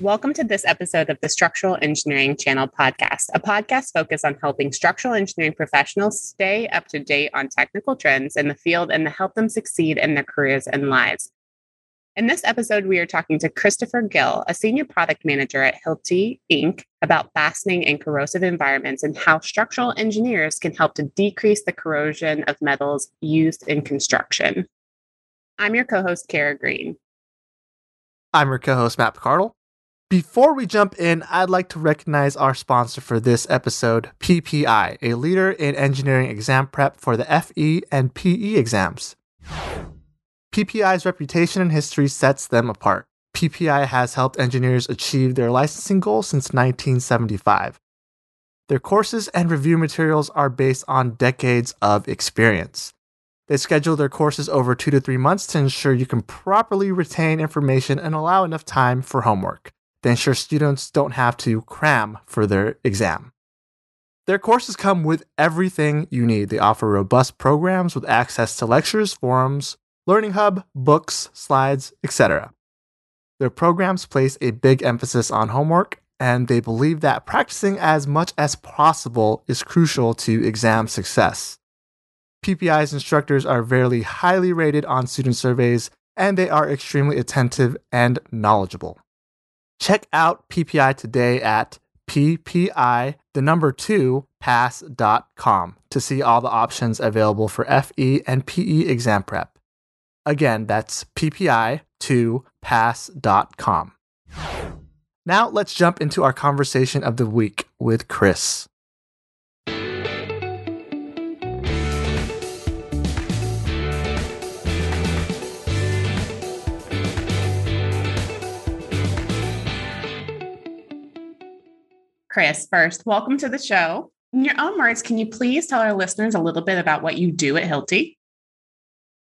Welcome to this episode of the Structural Engineering Channel podcast, a podcast focused on helping structural engineering professionals stay up to date on technical trends in the field and to help them succeed in their careers and lives. In this episode, we are talking to Christopher Gill, a senior product manager at Hilti Inc., about fastening in corrosive environments and how structural engineers can help to decrease the corrosion of metals used in construction. I'm your co host, Kara Green. I'm your co host, Matt Picardal. Before we jump in, I'd like to recognize our sponsor for this episode, PPI, a leader in engineering exam prep for the FE and PE exams. PPI's reputation and history sets them apart. PPI has helped engineers achieve their licensing goals since 1975. Their courses and review materials are based on decades of experience. They schedule their courses over two to three months to ensure you can properly retain information and allow enough time for homework to ensure students don't have to cram for their exam. Their courses come with everything you need. They offer robust programs with access to lectures, forums, learning hub, books, slides, etc. Their programs place a big emphasis on homework, and they believe that practicing as much as possible is crucial to exam success. PPI's instructors are very highly rated on student surveys, and they are extremely attentive and knowledgeable. Check out PPI today at PPI, the number two, pass.com to see all the options available for FE and PE exam prep. Again, that's PPI2pass.com. Now let's jump into our conversation of the week with Chris. Chris, first, welcome to the show. In your own words, can you please tell our listeners a little bit about what you do at Hilti?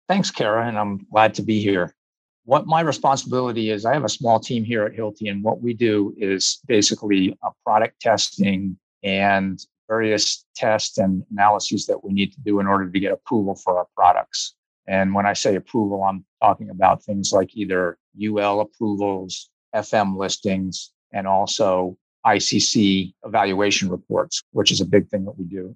Thanks, Kara, and I'm glad to be here. What my responsibility is, I have a small team here at Hilti, and what we do is basically a product testing and various tests and analyses that we need to do in order to get approval for our products. And when I say approval, I'm talking about things like either UL approvals, FM listings, and also ICC evaluation reports, which is a big thing that we do.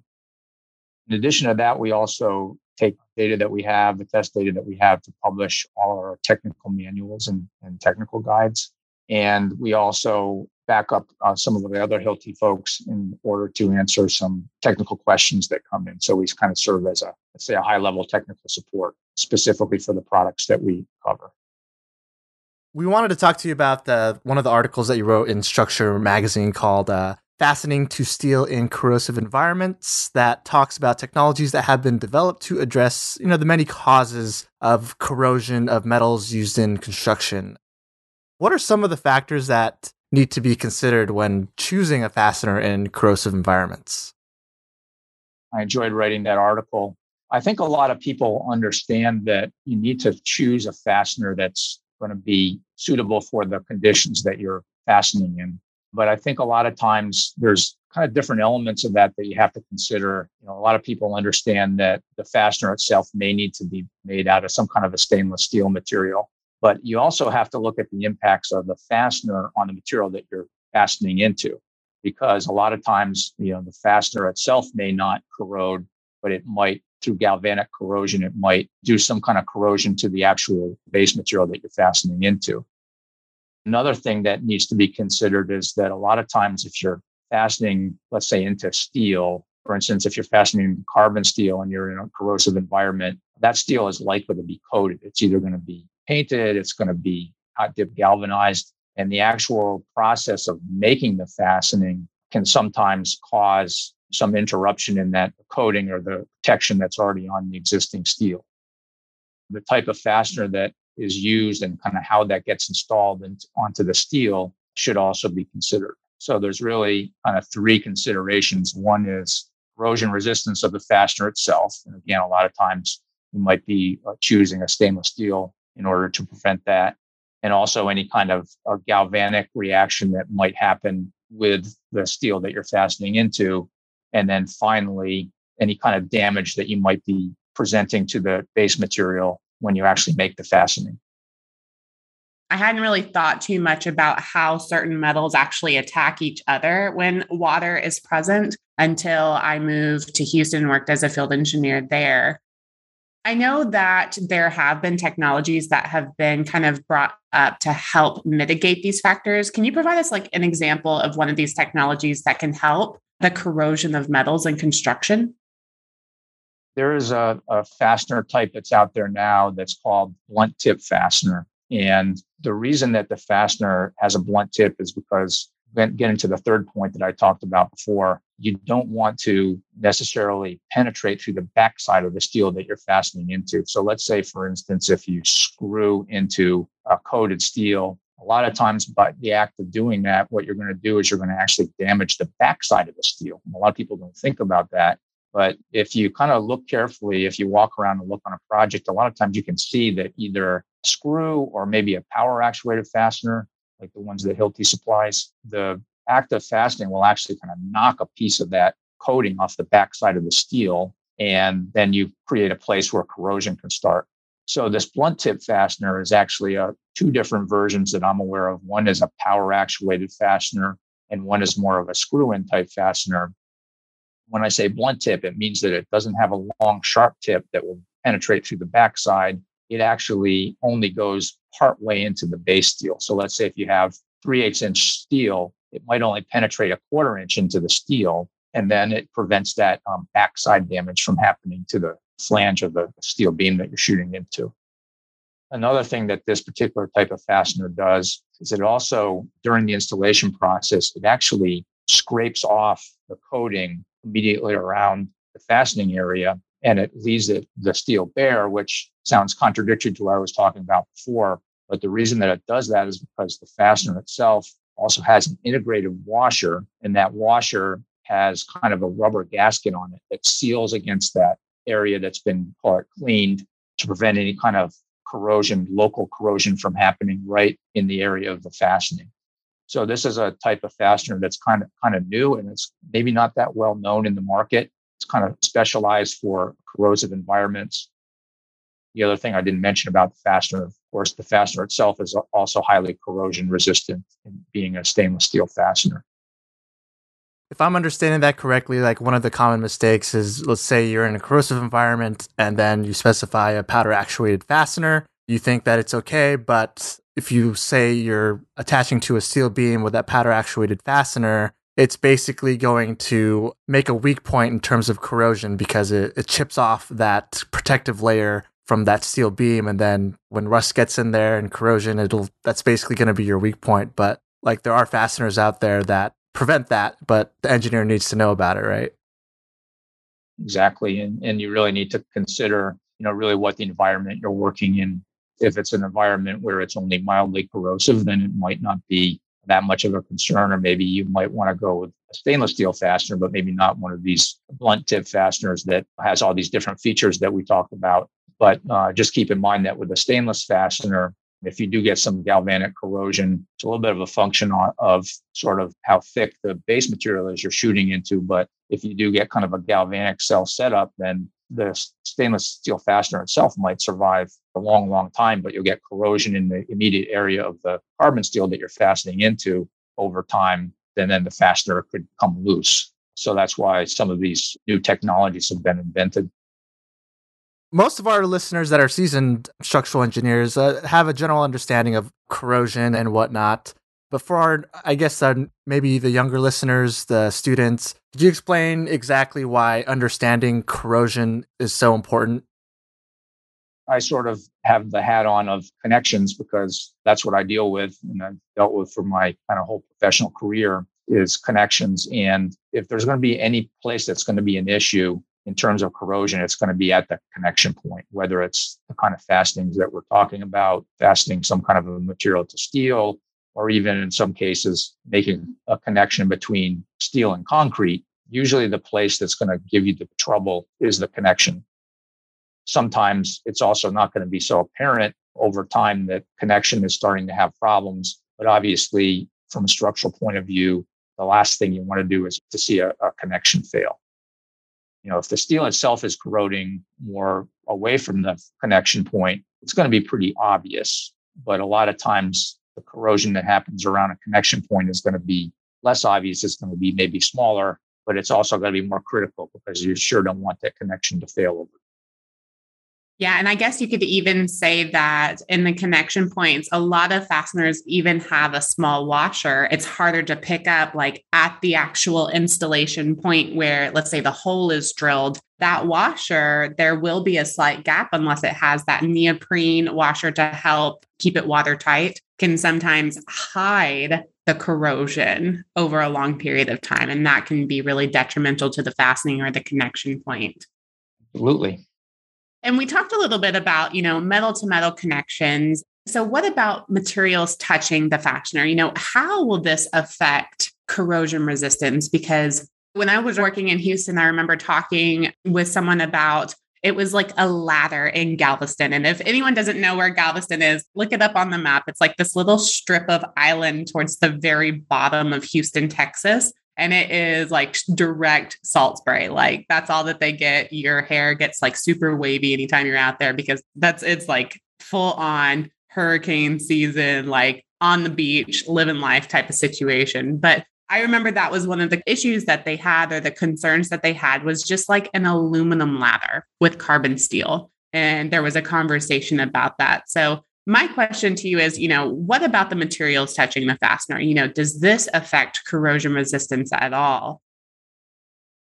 In addition to that, we also take data that we have, the test data that we have to publish all our technical manuals and, and technical guides. And we also back up uh, some of the other Hilti folks in order to answer some technical questions that come in. So we kind of serve as a, let's say, a high level technical support specifically for the products that we cover we wanted to talk to you about the one of the articles that you wrote in Structure magazine called uh, "Fastening to Steel in Corrosive Environments" that talks about technologies that have been developed to address, you know, the many causes of corrosion of metals used in construction. What are some of the factors that need to be considered when choosing a fastener in corrosive environments? I enjoyed writing that article. I think a lot of people understand that you need to choose a fastener that's going to be suitable for the conditions that you're fastening in. But I think a lot of times there's kind of different elements of that that you have to consider. You know, a lot of people understand that the fastener itself may need to be made out of some kind of a stainless steel material, but you also have to look at the impacts of the fastener on the material that you're fastening into, because a lot of times, you know, the fastener itself may not corrode, but it might through galvanic corrosion, it might do some kind of corrosion to the actual base material that you're fastening into. Another thing that needs to be considered is that a lot of times, if you're fastening, let's say, into steel, for instance, if you're fastening carbon steel and you're in a corrosive environment, that steel is likely to be coated. It's either going to be painted, it's going to be hot dip galvanized, and the actual process of making the fastening can sometimes cause some interruption in that coating or the protection that's already on the existing steel. The type of fastener that is used and kind of how that gets installed onto the steel should also be considered. So there's really kind of three considerations. One is corrosion resistance of the fastener itself. And again, a lot of times you might be uh, choosing a stainless steel in order to prevent that. And also any kind of galvanic reaction that might happen with the steel that you're fastening into. And then finally, any kind of damage that you might be presenting to the base material when you actually make the fastening. I hadn't really thought too much about how certain metals actually attack each other when water is present until I moved to Houston and worked as a field engineer there. I know that there have been technologies that have been kind of brought up to help mitigate these factors. Can you provide us like an example of one of these technologies that can help the corrosion of metals in construction? There is a, a fastener type that's out there now that's called blunt tip fastener. And the reason that the fastener has a blunt tip is because getting to the third point that I talked about before, you don't want to necessarily penetrate through the backside of the steel that you're fastening into. So let's say, for instance, if you screw into a coated steel, a lot of times by the act of doing that, what you're going to do is you're going to actually damage the backside of the steel. A lot of people don't think about that. But if you kind of look carefully, if you walk around and look on a project, a lot of times you can see that either screw or maybe a power actuated fastener like the ones that Hilti supplies, the act of fastening will actually kind of knock a piece of that coating off the backside of the steel. And then you create a place where corrosion can start. So this blunt tip fastener is actually a, uh, two different versions that I'm aware of. One is a power actuated fastener and one is more of a screw in type fastener. When I say blunt tip, it means that it doesn't have a long sharp tip that will penetrate through the backside it actually only goes part way into the base steel. So let's say if you have three eighths inch steel, it might only penetrate a quarter inch into the steel, and then it prevents that um, backside damage from happening to the flange of the steel beam that you're shooting into. Another thing that this particular type of fastener does is it also, during the installation process, it actually scrapes off the coating immediately around the fastening area and it leaves it, the steel bare, which sounds contradictory to what I was talking about before. But the reason that it does that is because the fastener itself also has an integrated washer, and that washer has kind of a rubber gasket on it that seals against that area that's been call cleaned to prevent any kind of corrosion, local corrosion from happening right in the area of the fastening. So this is a type of fastener that's kind of kind of new and it's maybe not that well known in the market. It's kind of specialized for corrosive environments. The other thing I didn't mention about the fastener, of course, the fastener itself is also highly corrosion resistant being a stainless steel fastener. If I'm understanding that correctly, like one of the common mistakes is let's say you're in a corrosive environment and then you specify a powder actuated fastener. You think that it's okay, but if you say you're attaching to a steel beam with that powder actuated fastener, it's basically going to make a weak point in terms of corrosion because it, it chips off that protective layer from that steel beam and then when rust gets in there and corrosion it'll that's basically going to be your weak point but like there are fasteners out there that prevent that but the engineer needs to know about it right exactly and and you really need to consider you know really what the environment you're working in if it's an environment where it's only mildly corrosive then it might not be that much of a concern, or maybe you might want to go with a stainless steel fastener, but maybe not one of these blunt tip fasteners that has all these different features that we talked about. But uh, just keep in mind that with a stainless fastener, if you do get some galvanic corrosion, it's a little bit of a function of sort of how thick the base material is you're shooting into. But if you do get kind of a galvanic cell setup, then the stainless steel fastener itself might survive a long, long time, but you'll get corrosion in the immediate area of the carbon steel that you're fastening into over time. And then the fastener could come loose. So that's why some of these new technologies have been invented. Most of our listeners that are seasoned structural engineers uh, have a general understanding of corrosion and whatnot. But for our, I guess, maybe the younger listeners, the students, could you explain exactly why understanding corrosion is so important? I sort of have the hat on of connections because that's what I deal with and I've dealt with for my kind of whole professional career is connections. And if there's going to be any place that's going to be an issue in terms of corrosion, it's going to be at the connection point, whether it's the kind of fastenings that we're talking about, fastening some kind of a material to steel, or even in some cases, making a connection between steel and concrete. usually the place that's going to give you the trouble is the connection. Sometimes it's also not going to be so apparent over time that connection is starting to have problems. But obviously, from a structural point of view, the last thing you want to do is to see a, a connection fail. You know, if the steel itself is corroding more away from the connection point, it's going to be pretty obvious. But a lot of times, the corrosion that happens around a connection point is going to be less obvious. It's going to be maybe smaller, but it's also going to be more critical because you sure don't want that connection to fail over yeah. And I guess you could even say that in the connection points, a lot of fasteners even have a small washer. It's harder to pick up, like at the actual installation point where, let's say, the hole is drilled. That washer, there will be a slight gap unless it has that neoprene washer to help keep it watertight, can sometimes hide the corrosion over a long period of time. And that can be really detrimental to the fastening or the connection point. Absolutely. And we talked a little bit about, you know, metal to metal connections. So what about materials touching the fastener? You know, how will this affect corrosion resistance? Because when I was working in Houston, I remember talking with someone about it was like a ladder in Galveston. And if anyone doesn't know where Galveston is, look it up on the map. It's like this little strip of island towards the very bottom of Houston, Texas and it is like direct salt spray. Like that's all that they get. Your hair gets like super wavy anytime you're out there because that's it's like full on hurricane season, like on the beach, living life type of situation. But I remember that was one of the issues that they had or the concerns that they had was just like an aluminum ladder with carbon steel. And there was a conversation about that. So my question to you is, you know, what about the materials touching the fastener? You know, does this affect corrosion resistance at all?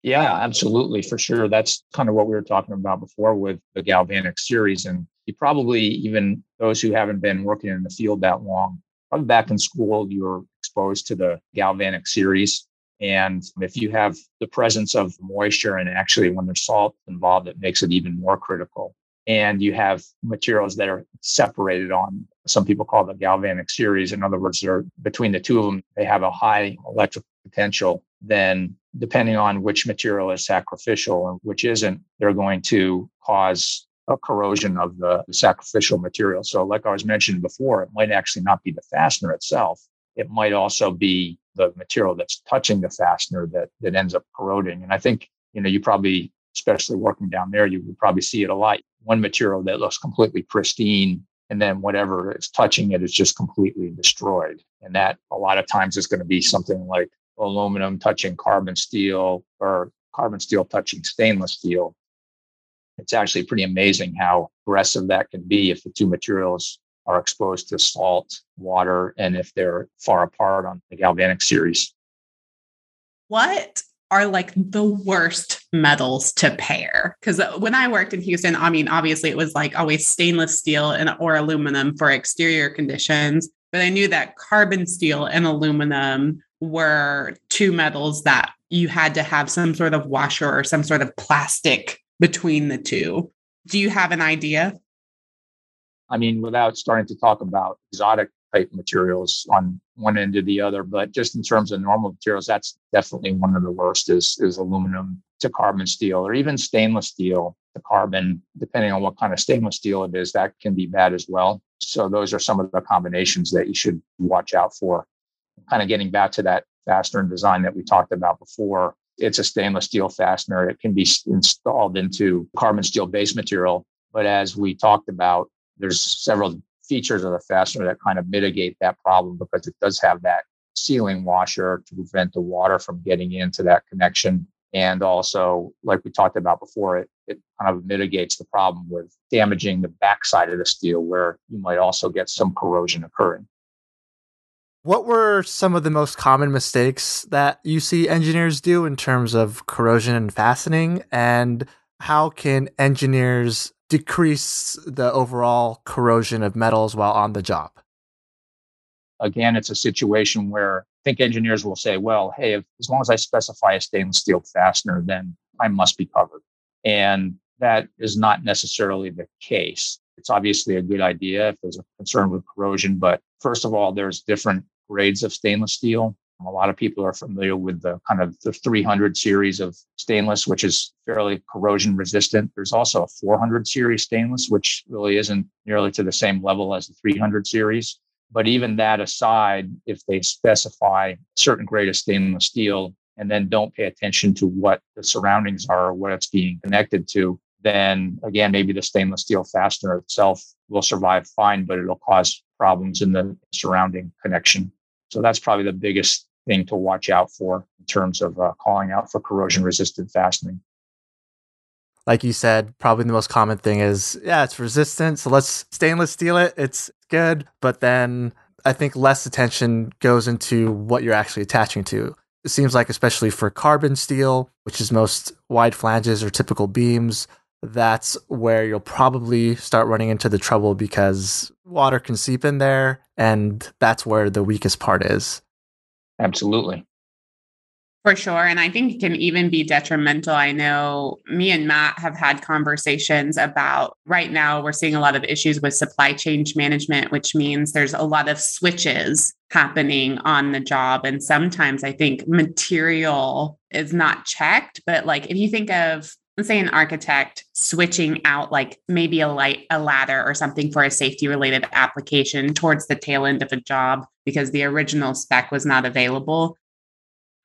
Yeah, absolutely, for sure. That's kind of what we were talking about before with the galvanic series. And you probably, even those who haven't been working in the field that long, probably back in school, you were exposed to the galvanic series. And if you have the presence of moisture and actually when there's salt involved, it makes it even more critical and you have materials that are separated on some people call the galvanic series. In other words they're between the two of them they have a high electric potential. Then depending on which material is sacrificial and which isn't they're going to cause a corrosion of the sacrificial material. So like i was mentioned before it might actually not be the fastener itself. It might also be the material that's touching the fastener that that ends up corroding. And i think you know you probably especially working down there you would probably see it a lot. One material that looks completely pristine and then whatever is touching it is just completely destroyed. And that a lot of times is going to be something like aluminum touching carbon steel or carbon steel touching stainless steel. It's actually pretty amazing how aggressive that can be if the two materials are exposed to salt water and if they're far apart on the galvanic series. What are like the worst metals to pair. Because uh, when I worked in Houston, I mean, obviously it was like always stainless steel and or aluminum for exterior conditions. But I knew that carbon steel and aluminum were two metals that you had to have some sort of washer or some sort of plastic between the two. Do you have an idea? I mean, without starting to talk about exotic type materials on one end or the other. But just in terms of normal materials, that's definitely one of the worst is, is aluminum to carbon steel or even stainless steel to carbon, depending on what kind of stainless steel it is, that can be bad as well. So those are some of the combinations that you should watch out for. Kind of getting back to that fastener design that we talked about before. It's a stainless steel fastener. It can be installed into carbon steel base material. But as we talked about, there's several features of the fastener that kind of mitigate that problem because it does have that sealing washer to prevent the water from getting into that connection. And also, like we talked about before, it, it kind of mitigates the problem with damaging the backside of the steel where you might also get some corrosion occurring. What were some of the most common mistakes that you see engineers do in terms of corrosion and fastening? And how can engineers decrease the overall corrosion of metals while on the job? Again, it's a situation where I think engineers will say, well, hey, if, as long as I specify a stainless steel fastener, then I must be covered. And that is not necessarily the case. It's obviously a good idea if there's a concern with corrosion, but first of all, there's different grades of stainless steel. A lot of people are familiar with the kind of the 300 series of stainless, which is fairly corrosion resistant. There's also a 400 series stainless, which really isn't nearly to the same level as the 300 series. But even that aside, if they specify a certain grade of stainless steel and then don't pay attention to what the surroundings are or what it's being connected to, then again, maybe the stainless steel fastener itself will survive fine, but it'll cause problems in the surrounding connection. So that's probably the biggest thing to watch out for in terms of uh, calling out for corrosion resistant fastening. Like you said, probably the most common thing is, yeah, it's resistant. So let's stainless steel it. It's good. But then I think less attention goes into what you're actually attaching to. It seems like, especially for carbon steel, which is most wide flanges or typical beams, that's where you'll probably start running into the trouble because water can seep in there and that's where the weakest part is. Absolutely. For sure. And I think it can even be detrimental. I know me and Matt have had conversations about right now, we're seeing a lot of issues with supply chain management, which means there's a lot of switches happening on the job. And sometimes I think material is not checked. But like if you think of let's say an architect switching out like maybe a light a ladder or something for a safety related application towards the tail end of a job because the original spec was not available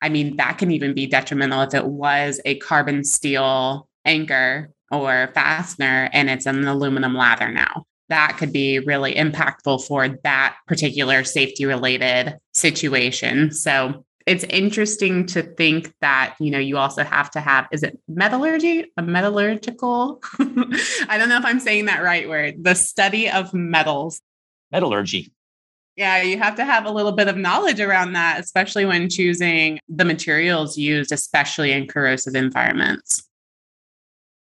i mean that can even be detrimental if it was a carbon steel anchor or fastener and it's an aluminum ladder now. That could be really impactful for that particular safety related situation. So it's interesting to think that you know you also have to have is it metallurgy? A metallurgical? I don't know if i'm saying that right word. The study of metals. Metallurgy. Yeah you have to have a little bit of knowledge around that especially when choosing the materials used especially in corrosive environments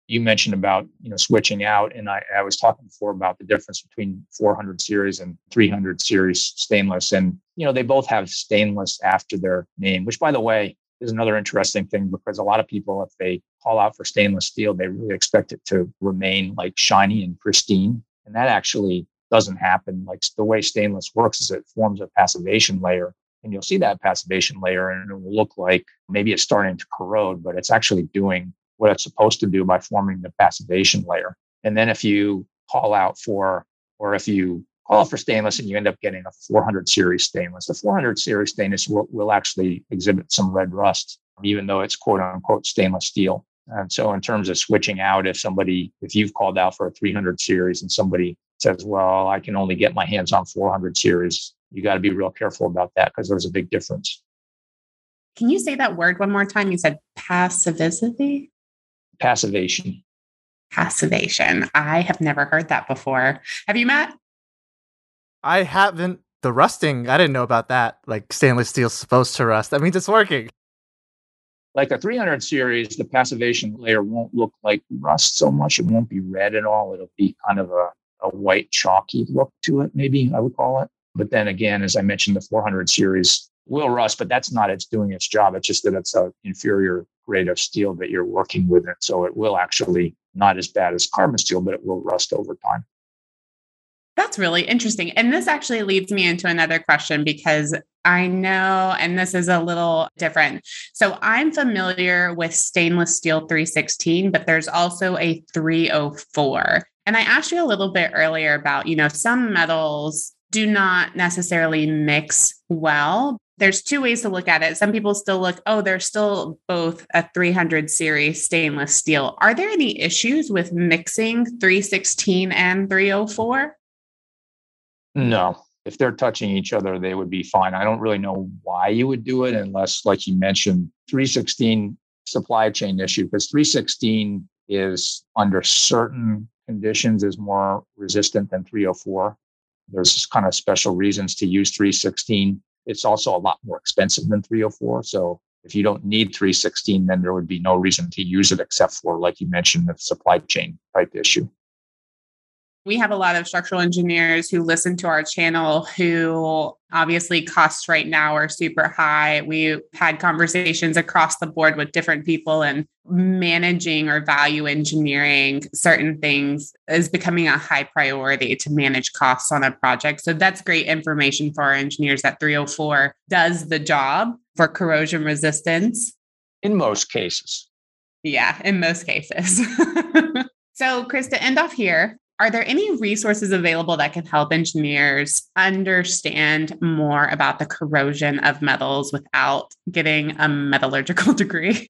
you mentioned about you know switching out and I, I was talking before about the difference between 400 series and 300 series stainless and you know they both have stainless after their name which by the way is another interesting thing because a lot of people if they call out for stainless steel they really expect it to remain like shiny and pristine and that actually doesn't happen. Like the way stainless works is it forms a passivation layer and you'll see that passivation layer and it will look like maybe it's starting to corrode but it's actually doing what it's supposed to do by forming the passivation layer. And then if you call out for, or if you call for stainless and you end up getting a 400 series stainless, the 400 series stainless will, will actually exhibit some red rust, even though it's quote unquote stainless steel. And so, in terms of switching out, if somebody, if you've called out for a 300 series and somebody says, well, I can only get my hands on 400 series, you got to be real careful about that because there's a big difference. Can you say that word one more time? You said passivity? Passivation. Passivation. I have never heard that before. Have you, Matt? I haven't. The rusting, I didn't know about that. Like stainless steel's supposed to rust. That means it's working. Like a 300 series, the passivation layer won't look like rust so much. It won't be red at all. It'll be kind of a, a white chalky look to it, maybe I would call it. But then again, as I mentioned, the 400 series will rust, but that's not it's doing its job. It's just that it's an inferior grade of steel that you're working with. It. So it will actually not as bad as carbon steel, but it will rust over time. That's really interesting. And this actually leads me into another question because I know, and this is a little different. So I'm familiar with stainless steel 316, but there's also a 304. And I asked you a little bit earlier about, you know, some metals do not necessarily mix well, there's two ways to look at it. Some people still look, oh, they're still both a 300 series stainless steel. Are there any issues with mixing 316 and 304? No. If they're touching each other, they would be fine. I don't really know why you would do it unless, like you mentioned, 316 supply chain issue, because 316 is under certain conditions is more resistant than 304. There's kind of special reasons to use 316 it's also a lot more expensive than 304. So if you don't need 316, then there would be no reason to use it except for, like you mentioned, the supply chain type issue. We have a lot of structural engineers who listen to our channel who obviously costs right now are super high. We've had conversations across the board with different people and managing or value engineering certain things is becoming a high priority to manage costs on a project. So that's great information for our engineers that 304 does the job for corrosion resistance. In most cases. Yeah, in most cases. so, Chris, to end off here, are there any resources available that can help engineers understand more about the corrosion of metals without getting a metallurgical degree?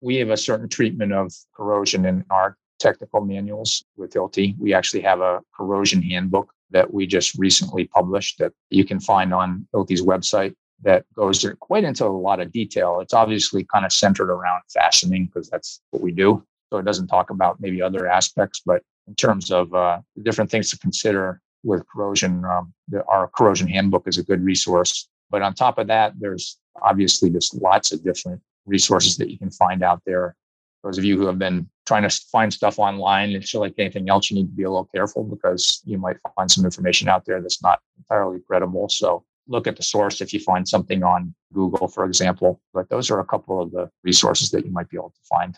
We have a certain treatment of corrosion in our technical manuals with Hilti. We actually have a corrosion handbook that we just recently published that you can find on Hilti's website that goes quite into a lot of detail. It's obviously kind of centered around fastening because that's what we do. So it doesn't talk about maybe other aspects, but in terms of uh, different things to consider with corrosion. Um, the, our corrosion handbook is a good resource. But on top of that, there's obviously just lots of different resources that you can find out there. Those of you who have been trying to find stuff online, it's like anything else, you need to be a little careful because you might find some information out there that's not entirely credible. So look at the source if you find something on Google, for example. But those are a couple of the resources that you might be able to find.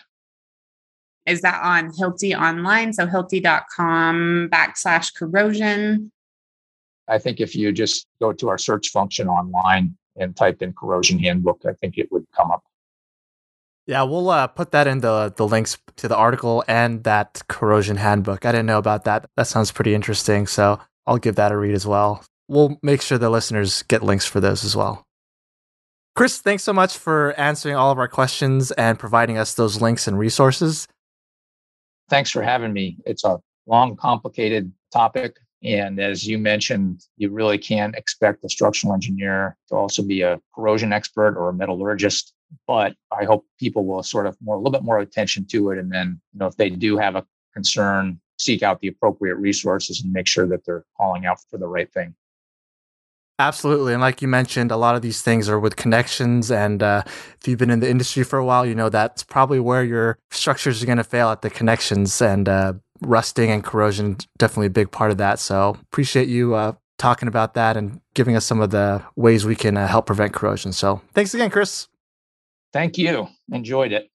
Is that on Hilti online? So hilti.com backslash corrosion. I think if you just go to our search function online and type in corrosion handbook, I think it would come up. Yeah, we'll uh, put that in the the links to the article and that corrosion handbook. I didn't know about that. That sounds pretty interesting. So I'll give that a read as well. We'll make sure the listeners get links for those as well. Chris, thanks so much for answering all of our questions and providing us those links and resources. Thanks for having me. It's a long, complicated topic. And as you mentioned, you really can't expect a structural engineer to also be a corrosion expert or a metallurgist. But I hope people will sort of more a little bit more attention to it. And then, you know, if they do have a concern, seek out the appropriate resources and make sure that they're calling out for the right thing. Absolutely. And like you mentioned, a lot of these things are with connections. And uh, if you've been in the industry for a while, you know that's probably where your structures are going to fail at the connections. And uh, rusting and corrosion, definitely a big part of that. So appreciate you uh, talking about that and giving us some of the ways we can uh, help prevent corrosion. So thanks again, Chris. Thank you. Enjoyed it.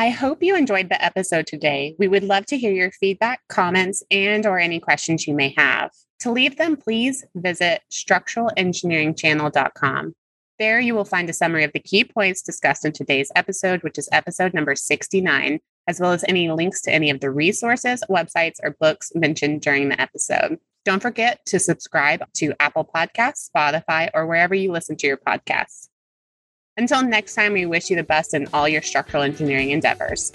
I hope you enjoyed the episode today. We would love to hear your feedback, comments, and or any questions you may have. To leave them, please visit structuralengineeringchannel.com. There you will find a summary of the key points discussed in today's episode, which is episode number 69, as well as any links to any of the resources, websites, or books mentioned during the episode. Don't forget to subscribe to Apple Podcasts, Spotify, or wherever you listen to your podcasts. Until next time, we wish you the best in all your structural engineering endeavors.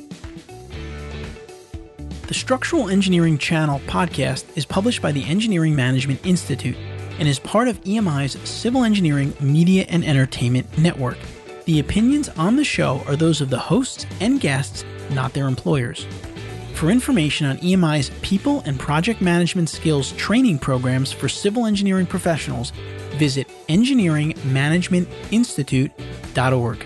The Structural Engineering Channel podcast is published by the Engineering Management Institute and is part of EMI's Civil Engineering Media and Entertainment Network. The opinions on the show are those of the hosts and guests, not their employers. For information on EMI's people and project management skills training programs for civil engineering professionals, visit engineeringmanagementinstitute.org.